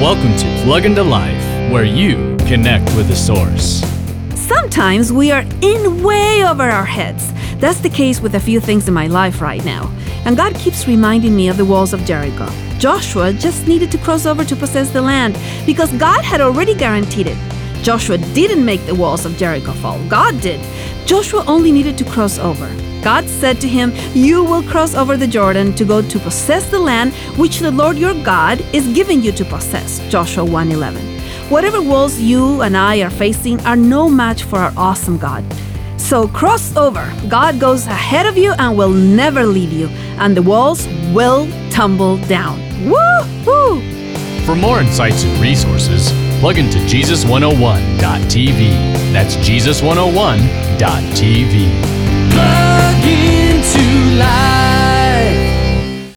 Welcome to Plug into Life, where you connect with the source. Sometimes we are in way over our heads. That's the case with a few things in my life right now. And God keeps reminding me of the walls of Jericho. Joshua just needed to cross over to possess the land because God had already guaranteed it. Joshua didn't make the walls of Jericho fall, God did. Joshua only needed to cross over. God said to him, You will cross over the Jordan to go to possess the land which the Lord your God is giving you to possess. Joshua 1:11. Whatever walls you and I are facing are no match for our awesome God. So cross over. God goes ahead of you and will never leave you, and the walls will tumble down. Woo-hoo! For more insights and resources, plug into Jesus101.tv. That's Jesus101.tv.